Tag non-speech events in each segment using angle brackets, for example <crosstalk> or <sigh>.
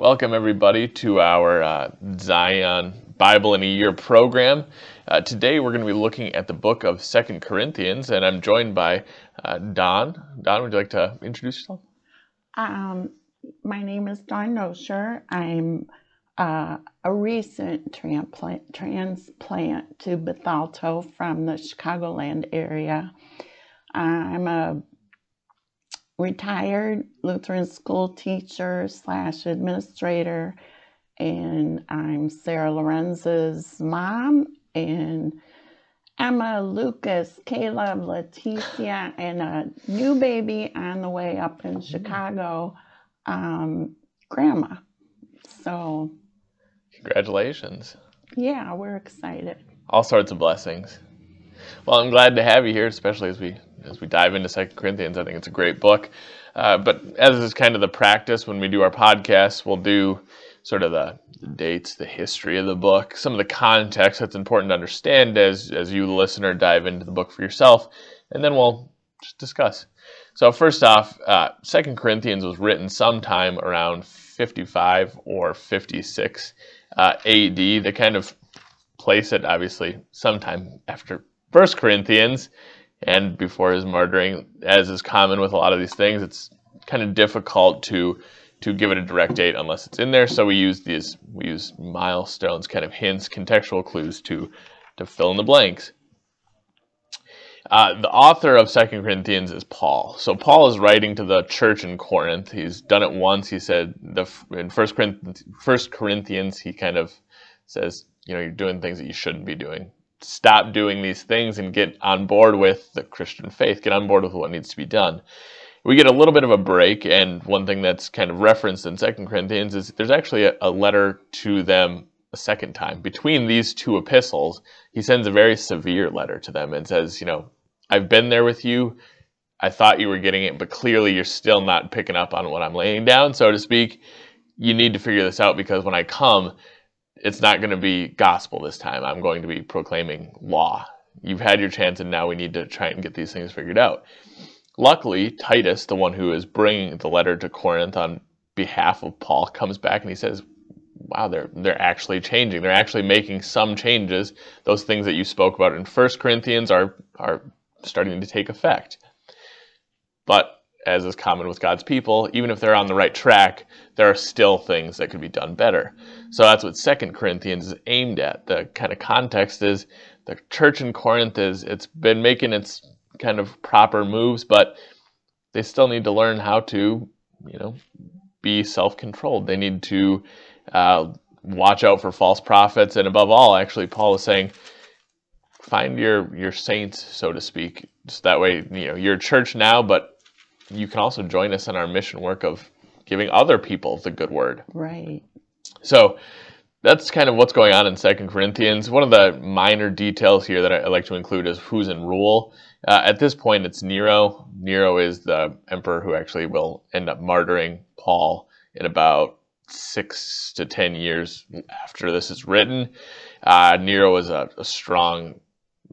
Welcome, everybody, to our uh, Zion Bible in a Year program. Uh, today, we're going to be looking at the book of Second Corinthians, and I'm joined by uh, Don. Dawn, would you like to introduce yourself? Um, my name is Dawn Nosher. I'm uh, a recent transplant, transplant to Bethalto from the Chicagoland area. I'm a retired Lutheran school teacher slash administrator, and I'm Sarah Lorenz's mom, and Emma, Lucas, Caleb, Leticia, and a new baby on the way up in Chicago, um, Grandma. So, congratulations. Yeah, we're excited. All sorts of blessings. Well, I'm glad to have you here, especially as we as we dive into Second Corinthians. I think it's a great book. Uh, but as is kind of the practice when we do our podcasts, we'll do sort of the, the, dates, the history of the book, some of the context that's important to understand as as you, the listener, dive into the book for yourself, and then we'll just discuss. So first off, uh, Second Corinthians was written sometime around 55 or 56 uh, AD. They kind of place it, obviously, sometime after First Corinthians and before his martyring, as is common with a lot of these things, it's kind of difficult to to give it a direct date unless it's in there. So we use these we use milestones, kind of hints, contextual clues to to fill in the blanks. Uh, the author of Second Corinthians is Paul. So Paul is writing to the church in Corinth. He's done it once. He said the in First Corinthians, First Corinthians he kind of says, you know, you're doing things that you shouldn't be doing stop doing these things and get on board with the Christian faith, get on board with what needs to be done. We get a little bit of a break, and one thing that's kind of referenced in Second Corinthians is there's actually a, a letter to them a second time. Between these two epistles, he sends a very severe letter to them and says, you know, I've been there with you. I thought you were getting it, but clearly you're still not picking up on what I'm laying down, so to speak. You need to figure this out because when I come, it's not going to be gospel this time. I'm going to be proclaiming law. You've had your chance, and now we need to try and get these things figured out. Luckily, Titus, the one who is bringing the letter to Corinth on behalf of Paul, comes back and he says, "Wow, they're they're actually changing. They're actually making some changes. Those things that you spoke about in First Corinthians are are starting to take effect." But as is common with God's people, even if they're on the right track, there are still things that could be done better. So that's what Second Corinthians is aimed at. The kind of context is the church in Corinth is it's been making its kind of proper moves, but they still need to learn how to, you know, be self-controlled. They need to uh, watch out for false prophets, and above all, actually, Paul is saying, find your your saints, so to speak. Just that way, you know, you're a church now, but you can also join us in our mission work of giving other people the good word. Right. So that's kind of what's going on in Second Corinthians. One of the minor details here that I like to include is who's in rule. Uh, at this point, it's Nero. Nero is the emperor who actually will end up martyring Paul in about six to ten years after this is written. Uh, Nero is a, a strong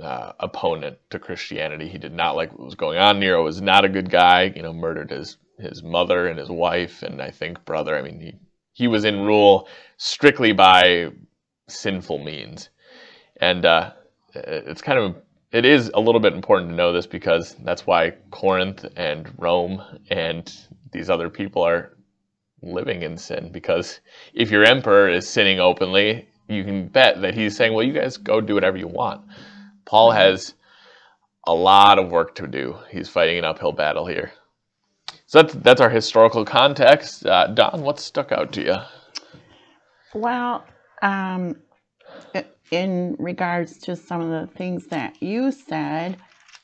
uh, opponent to Christianity. He did not like what was going on. Nero was not a good guy. You know, murdered his his mother and his wife, and I think brother. I mean, he he was in rule strictly by sinful means, and uh, it's kind of it is a little bit important to know this because that's why Corinth and Rome and these other people are living in sin. Because if your emperor is sinning openly, you can bet that he's saying, "Well, you guys go do whatever you want." Paul has a lot of work to do. He's fighting an uphill battle here. So that's that's our historical context. Uh, Dawn, what stuck out to you? Well, um, in regards to some of the things that you said,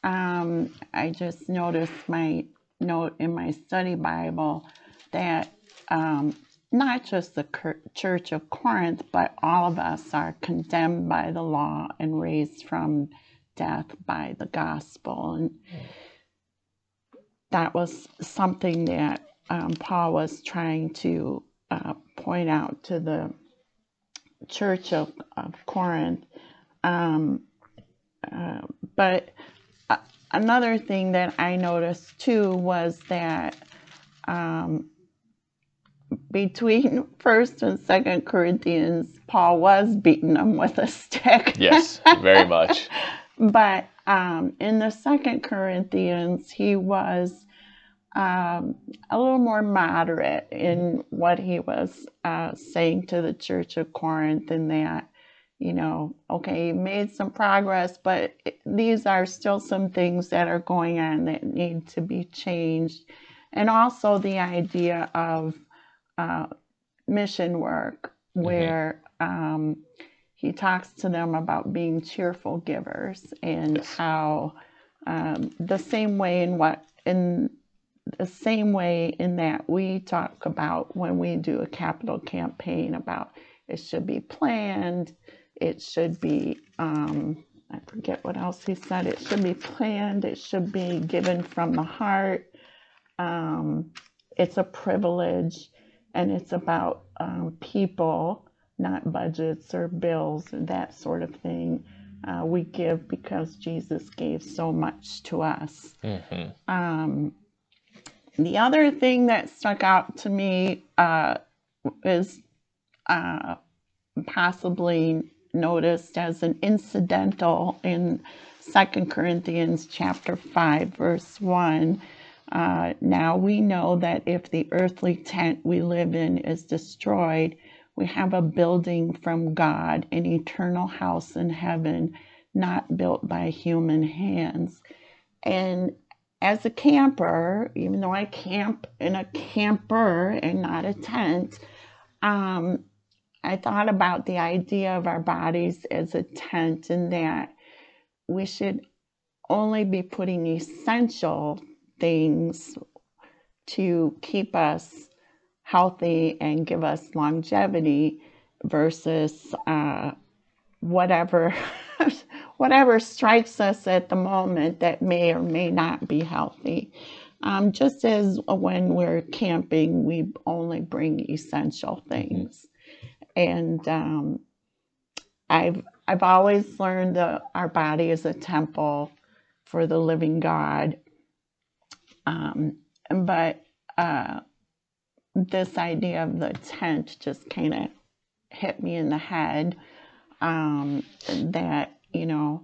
um, I just noticed my note in my study Bible that um, not just the Church of Corinth, but all of us are condemned by the law and raised from death by the gospel. And that was something that um, Paul was trying to uh, point out to the Church of, of Corinth. Um, uh, but uh, another thing that I noticed too was that um, between <laughs> First and Second Corinthians, Paul was beating them with a stick. Yes, very much. <laughs> but um, in the Second Corinthians, he was um, a little more moderate in what he was uh, saying to the church of Corinth, in that, you know, okay, you made some progress, but these are still some things that are going on that need to be changed. And also the idea of uh, mission work, mm-hmm. where mm-hmm. um, he talks to them about being cheerful givers and yes. how um, the same way in what in the same way in that we talk about when we do a capital campaign about it should be planned, it should be, um, I forget what else he said, it should be planned, it should be given from the heart. Um, it's a privilege and it's about um, people, not budgets or bills and that sort of thing. Uh, we give because Jesus gave so much to us. Mm-hmm. Um, the other thing that stuck out to me uh, is uh, possibly noticed as an incidental in Second Corinthians chapter 5, verse 1. Uh, now we know that if the earthly tent we live in is destroyed, we have a building from God, an eternal house in heaven, not built by human hands. And as a camper, even though I camp in a camper and not a tent, um, I thought about the idea of our bodies as a tent and that we should only be putting essential things to keep us healthy and give us longevity versus uh, whatever <laughs> whatever strikes us at the moment that may or may not be healthy. Um, just as when we're camping, we only bring essential things. And um, I've I've always learned that our body is a temple for the living God. Um, but uh, this idea of the tent just kind of hit me in the head um, that you know,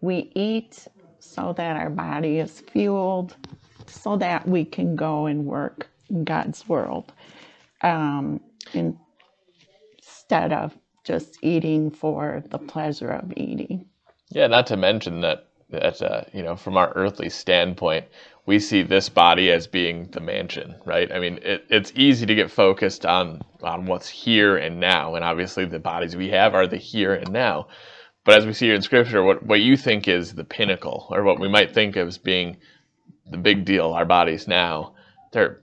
we eat so that our body is fueled, so that we can go and work in God's world um, instead of just eating for the pleasure of eating. Yeah, not to mention that that uh, you know from our earthly standpoint, we see this body as being the mansion, right? I mean, it, it's easy to get focused on on what's here and now, and obviously the bodies we have are the here and now. But as we see here in Scripture, what, what you think is the pinnacle, or what we might think of as being the big deal, our bodies now, they're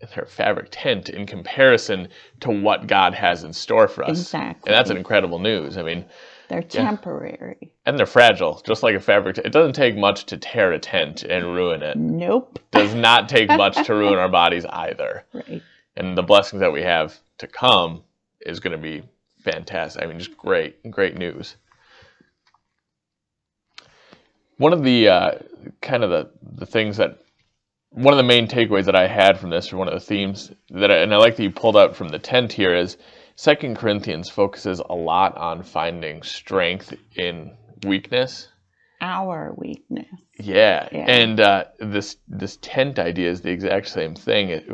they're a fabric tent in comparison to what God has in store for us. Exactly. And that's an incredible news. I mean, they're temporary. Yeah. And they're fragile, just like a fabric. It doesn't take much to tear a tent and ruin it. Nope. <laughs> Does not take <laughs> much to ruin our bodies either. Right. And the blessings that we have to come is going to be fantastic. I mean, just great, great news. One of the uh, kind of the, the things that one of the main takeaways that I had from this, or one of the themes that, I, and I like that you pulled out from the tent here, is Second Corinthians focuses a lot on finding strength in weakness. Our weakness. Yeah, yeah. and uh, this this tent idea is the exact same thing. It,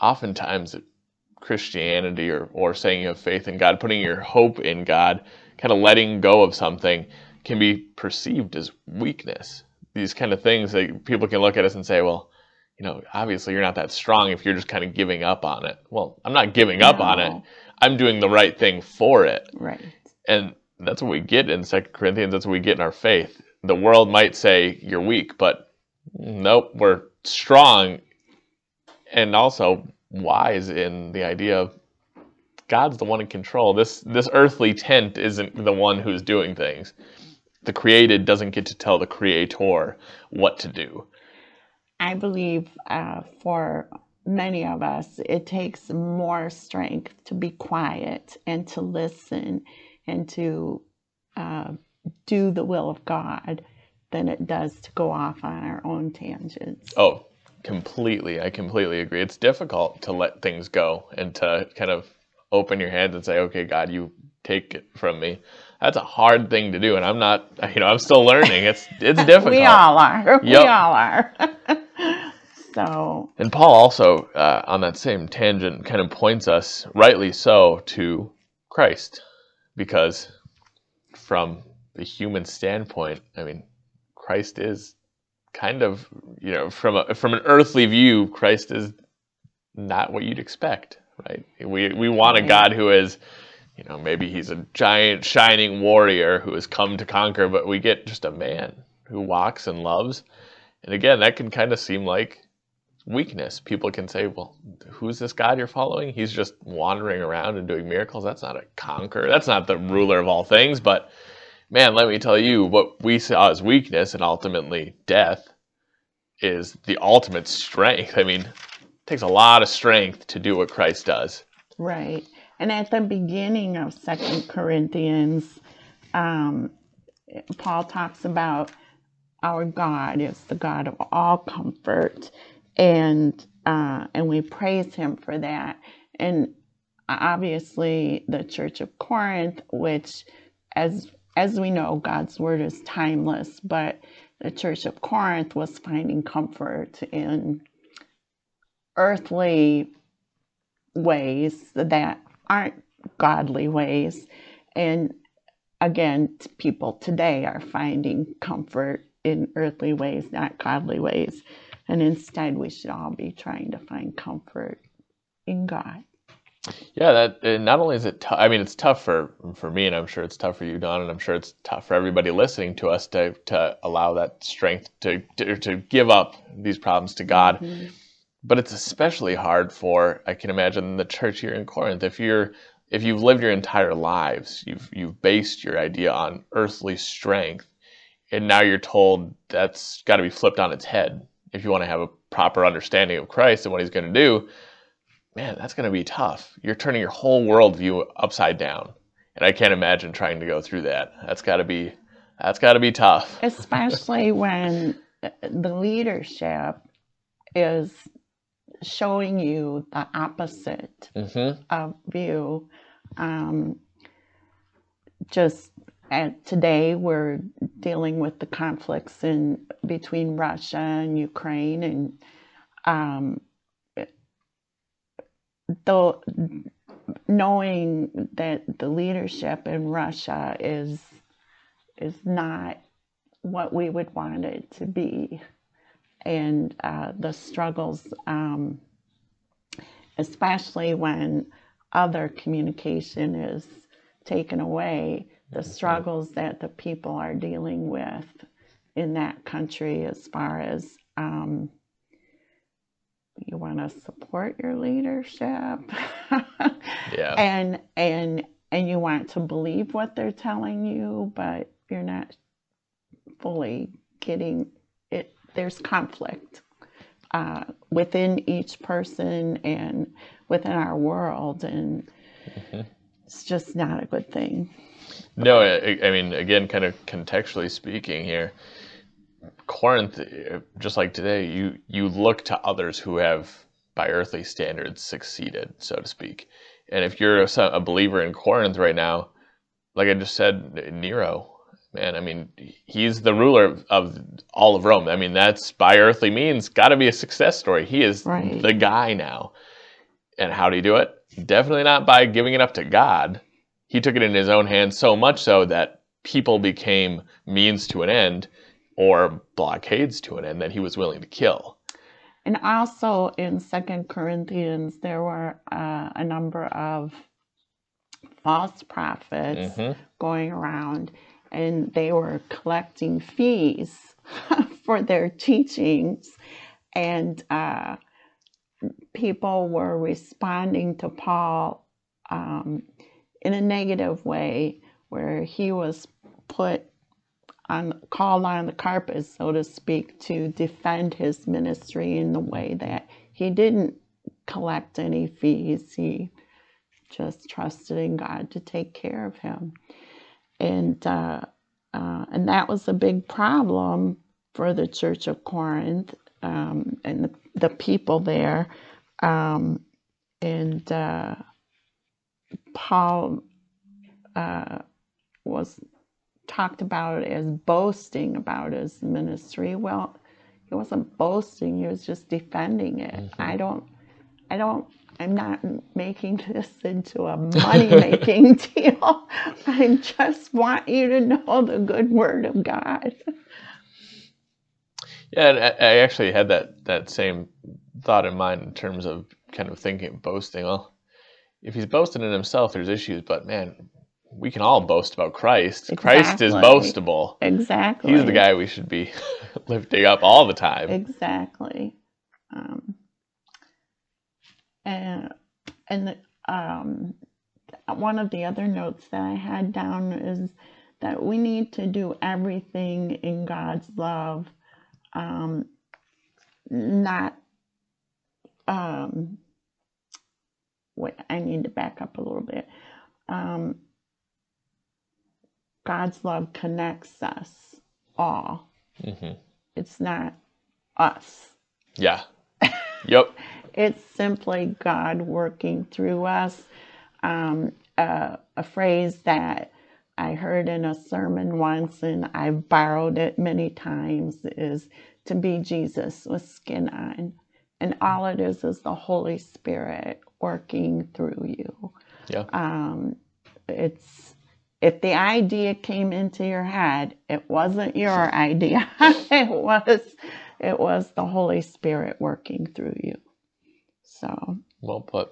oftentimes, Christianity or or saying you have faith in God, putting your hope in God, kind of letting go of something can be perceived as weakness. These kind of things that people can look at us and say, well, you know, obviously you're not that strong if you're just kind of giving up on it. Well, I'm not giving up no. on it. I'm doing the right thing for it. Right. And that's what we get in Second Corinthians. That's what we get in our faith. The world might say you're weak, but nope, we're strong and also wise in the idea of God's the one in control. This this earthly tent isn't the one who's doing things the created doesn't get to tell the creator what to do. I believe uh, for many of us, it takes more strength to be quiet and to listen and to uh, do the will of God than it does to go off on our own tangents. Oh, completely. I completely agree. It's difficult to let things go and to kind of open your hands and say, "Okay, God, you take it from me." That's a hard thing to do, and I'm not. You know, I'm still learning. It's it's <laughs> difficult. we all are. <laughs> We all are. <laughs> so And Paul also, uh, on that same tangent, kind of points us, rightly so, to Christ, because from the human standpoint, I mean, Christ is kind of, you know, from a, from an earthly view, Christ is not what you'd expect, right? We we want a God who is, you know, maybe he's a giant shining warrior who has come to conquer, but we get just a man who walks and loves. And again, that can kind of seem like weakness. People can say, well, who's this God you're following? He's just wandering around and doing miracles. That's not a conqueror. That's not the ruler of all things. But man, let me tell you, what we saw as weakness and ultimately death is the ultimate strength. I mean, it takes a lot of strength to do what Christ does. right. And at the beginning of Second Corinthians, um, Paul talks about our God is the God of all comfort, and uh, and we praise Him for that. And obviously, the Church of Corinth, which, as as we know, God's word is timeless, but the Church of Corinth was finding comfort in earthly ways that aren't godly ways. And again, people today are finding comfort in earthly ways, not godly ways. And instead, we should all be trying to find comfort in God. Yeah, that not only is it tough. I mean, it's tough for for me, and I'm sure it's tough for you, Dawn, and I'm sure it's tough for everybody listening to us to to allow that strength to to, to give up these problems to God. Mhm. But it's especially hard for I can imagine the church here in Corinth. If you're if you've lived your entire lives, you've you've based your idea on earthly strength, and now you're told that's got to be flipped on its head if you want to have a proper understanding of Christ and what He's going to do man, that's going to be tough. You're turning your whole worldview upside down, and I can't imagine trying to go through that. That's got to be that's got to be tough. <laughs> Especially when the leadership is showing you the opposite hmm of view. Um, just at today, we're dealing with the conflicts in between Russia and Ukraine, and um, knowing that the leadership in Russia is is not what we would want it to be, and uh, the struggles, um, especially when other communication is taken away, the struggles that the people are dealing with in that country as far as um, you want to support your leadership <laughs> Yeah. and and and you want to believe what they're telling you but you're not fully getting it there's conflict uh, within each person and within our world and Mhm. it's just not a good thing No, I, I mean, again, kind of contextually speaking here, Corinth, just like today, you you look to others who have, by earthly standards, succeeded, so to speak. And if you're a, a believer in Corinth right now, like I just said, Nero, man, I mean, he's the ruler of, of all of Rome. I mean, that's by earthly means got to be a success story. He is Right. the guy now. And how do you do it? Definitely not by giving it up to God. He took it in his own hands so much so that people became means to an end or blockades to an end that he was willing to kill. and also in second corinthians there were uh, a number of false prophets hmm going around and they were collecting fees <laughs> for their teachings and uh, people were responding to paul um, in a negative way where he was put on called on the carpet so to speak to defend his ministry in the way that he didn't collect any fees he just trusted in god to take care of him and uh, uh, and that was a big problem for the Church of Corinth um, and the the people there. Um, and uh, Paul uh, was talked about as boasting about his ministry. Well, he wasn't boasting; he was just defending it. Mm-hmm. I don't, I don't, I'm not making this into a money making <laughs> deal. I just want you to know the good word of God. Yeah, and I actually had that that same thought in mind in terms of kind of thinking boasting. Well, if he's boasting in himself, there's issues, but man, we can all boast about Christ. Exactly. Christ is boastable. Exactly. He's the guy we should be <laughs> lifting up all the time. Exactly. Um, and and um, one of the other notes that I had down is that we need to do everything in God's love, um, not. Um, wait, I need to back up a little bit. Um, God's love connects us all. Mm-hmm. It's not us. Yeah. Yep. <laughs> it's simply God working through us. Um, uh, a phrase that I heard in a sermon once, and I've borrowed it many times, is to be Jesus with skin on. And all it is is the Holy Spirit working through you. Yeah. Um, it's if the idea came into your head, it wasn't your <laughs> idea. <laughs> it was it was the Holy Spirit working through you. So well put.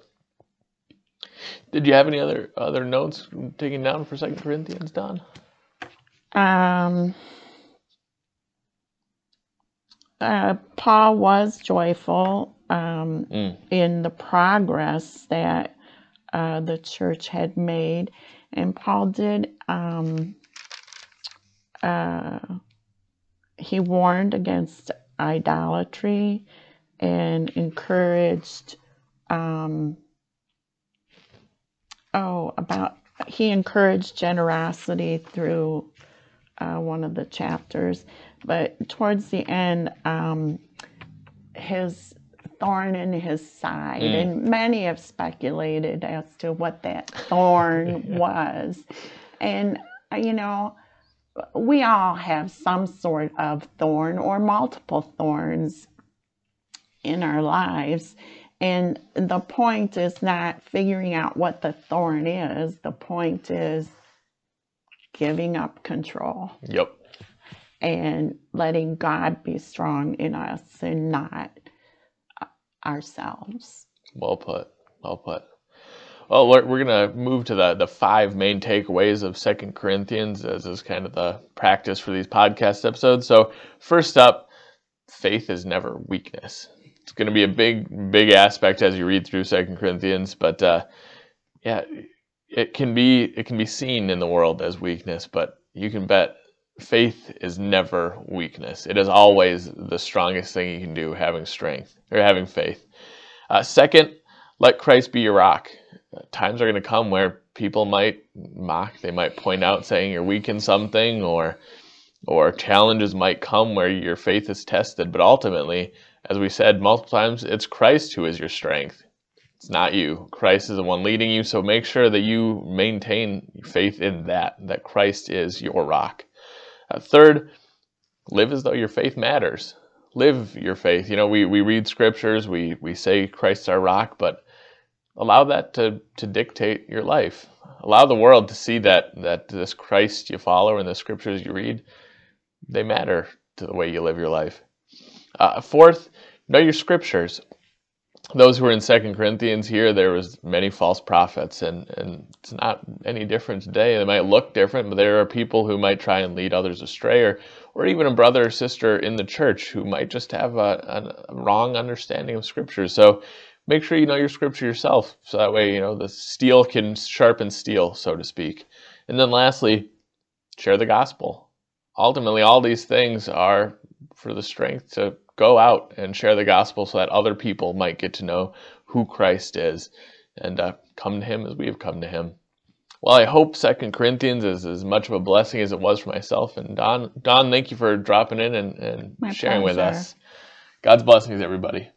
Did you have any other other notes taken down for Second Corinthians, Dawn? Um, uh, Paul was joyful um, mm. in the progress that uh, the church had made, and Paul did. Um, uh, he warned against idolatry and encouraged um, oh about he encouraged generosity through uh, one of the chapters but towards the end um, his thorn in his side mm. and many have speculated as to what that thorn <laughs> was and uh, you know we all have some sort of thorn or multiple thorns in our lives. And the point is not figuring out what the thorn is, the point is giving up control. Yep. And letting God be strong in us and not ourselves. Well put. Well put. Well, we're, we're going to move to the, the five main takeaways of Second Corinthians as is kind of the practice for these podcast episodes. So, first up, faith is never weakness. It's going to be a big, big aspect as you read through Second Corinthians, but uh, yeah, it can be it can be seen in the world as weakness, but you can bet faith is never weakness. It is always the strongest thing you can do, having strength or having faith. Uh, second, let Christ be your rock times are going to come where people might mock, they might point out saying you're weak in something or or challenges might come where your faith is tested, but ultimately, as we said multiple times, it's Christ who is your strength. It's not you. Christ is the one leading you, so make sure that you maintain faith in that, that Christ is your rock. Uh, third, live as though your faith matters. Live your faith. You know, we, we read scriptures, we, we say Christ's our rock, but allow that to, to dictate your life. Allow the world to see that, that this Christ you follow and the scriptures you read, they matter to the way you live your life. Uh, fourth, know your scriptures. Those who are in Second Corinthians here, there was many false prophets, and, and it's not any different today. They might look different, but there are people who might try and lead others astray, or, or even a brother or sister in the church who might just have a, a wrong understanding of Scripture. So make sure you know your scripture yourself so that way you know the steel can sharpen steel so to speak and then lastly share the gospel ultimately all these things are for the strength to go out and share the gospel so that other people might get to know who christ is and uh, come to him as we have come to him. Well i hope second corinthians is as much of a blessing as it was for myself. And Dawn Dawn thank you for dropping in and, and sharing pleasure. with us. God's blessings everybody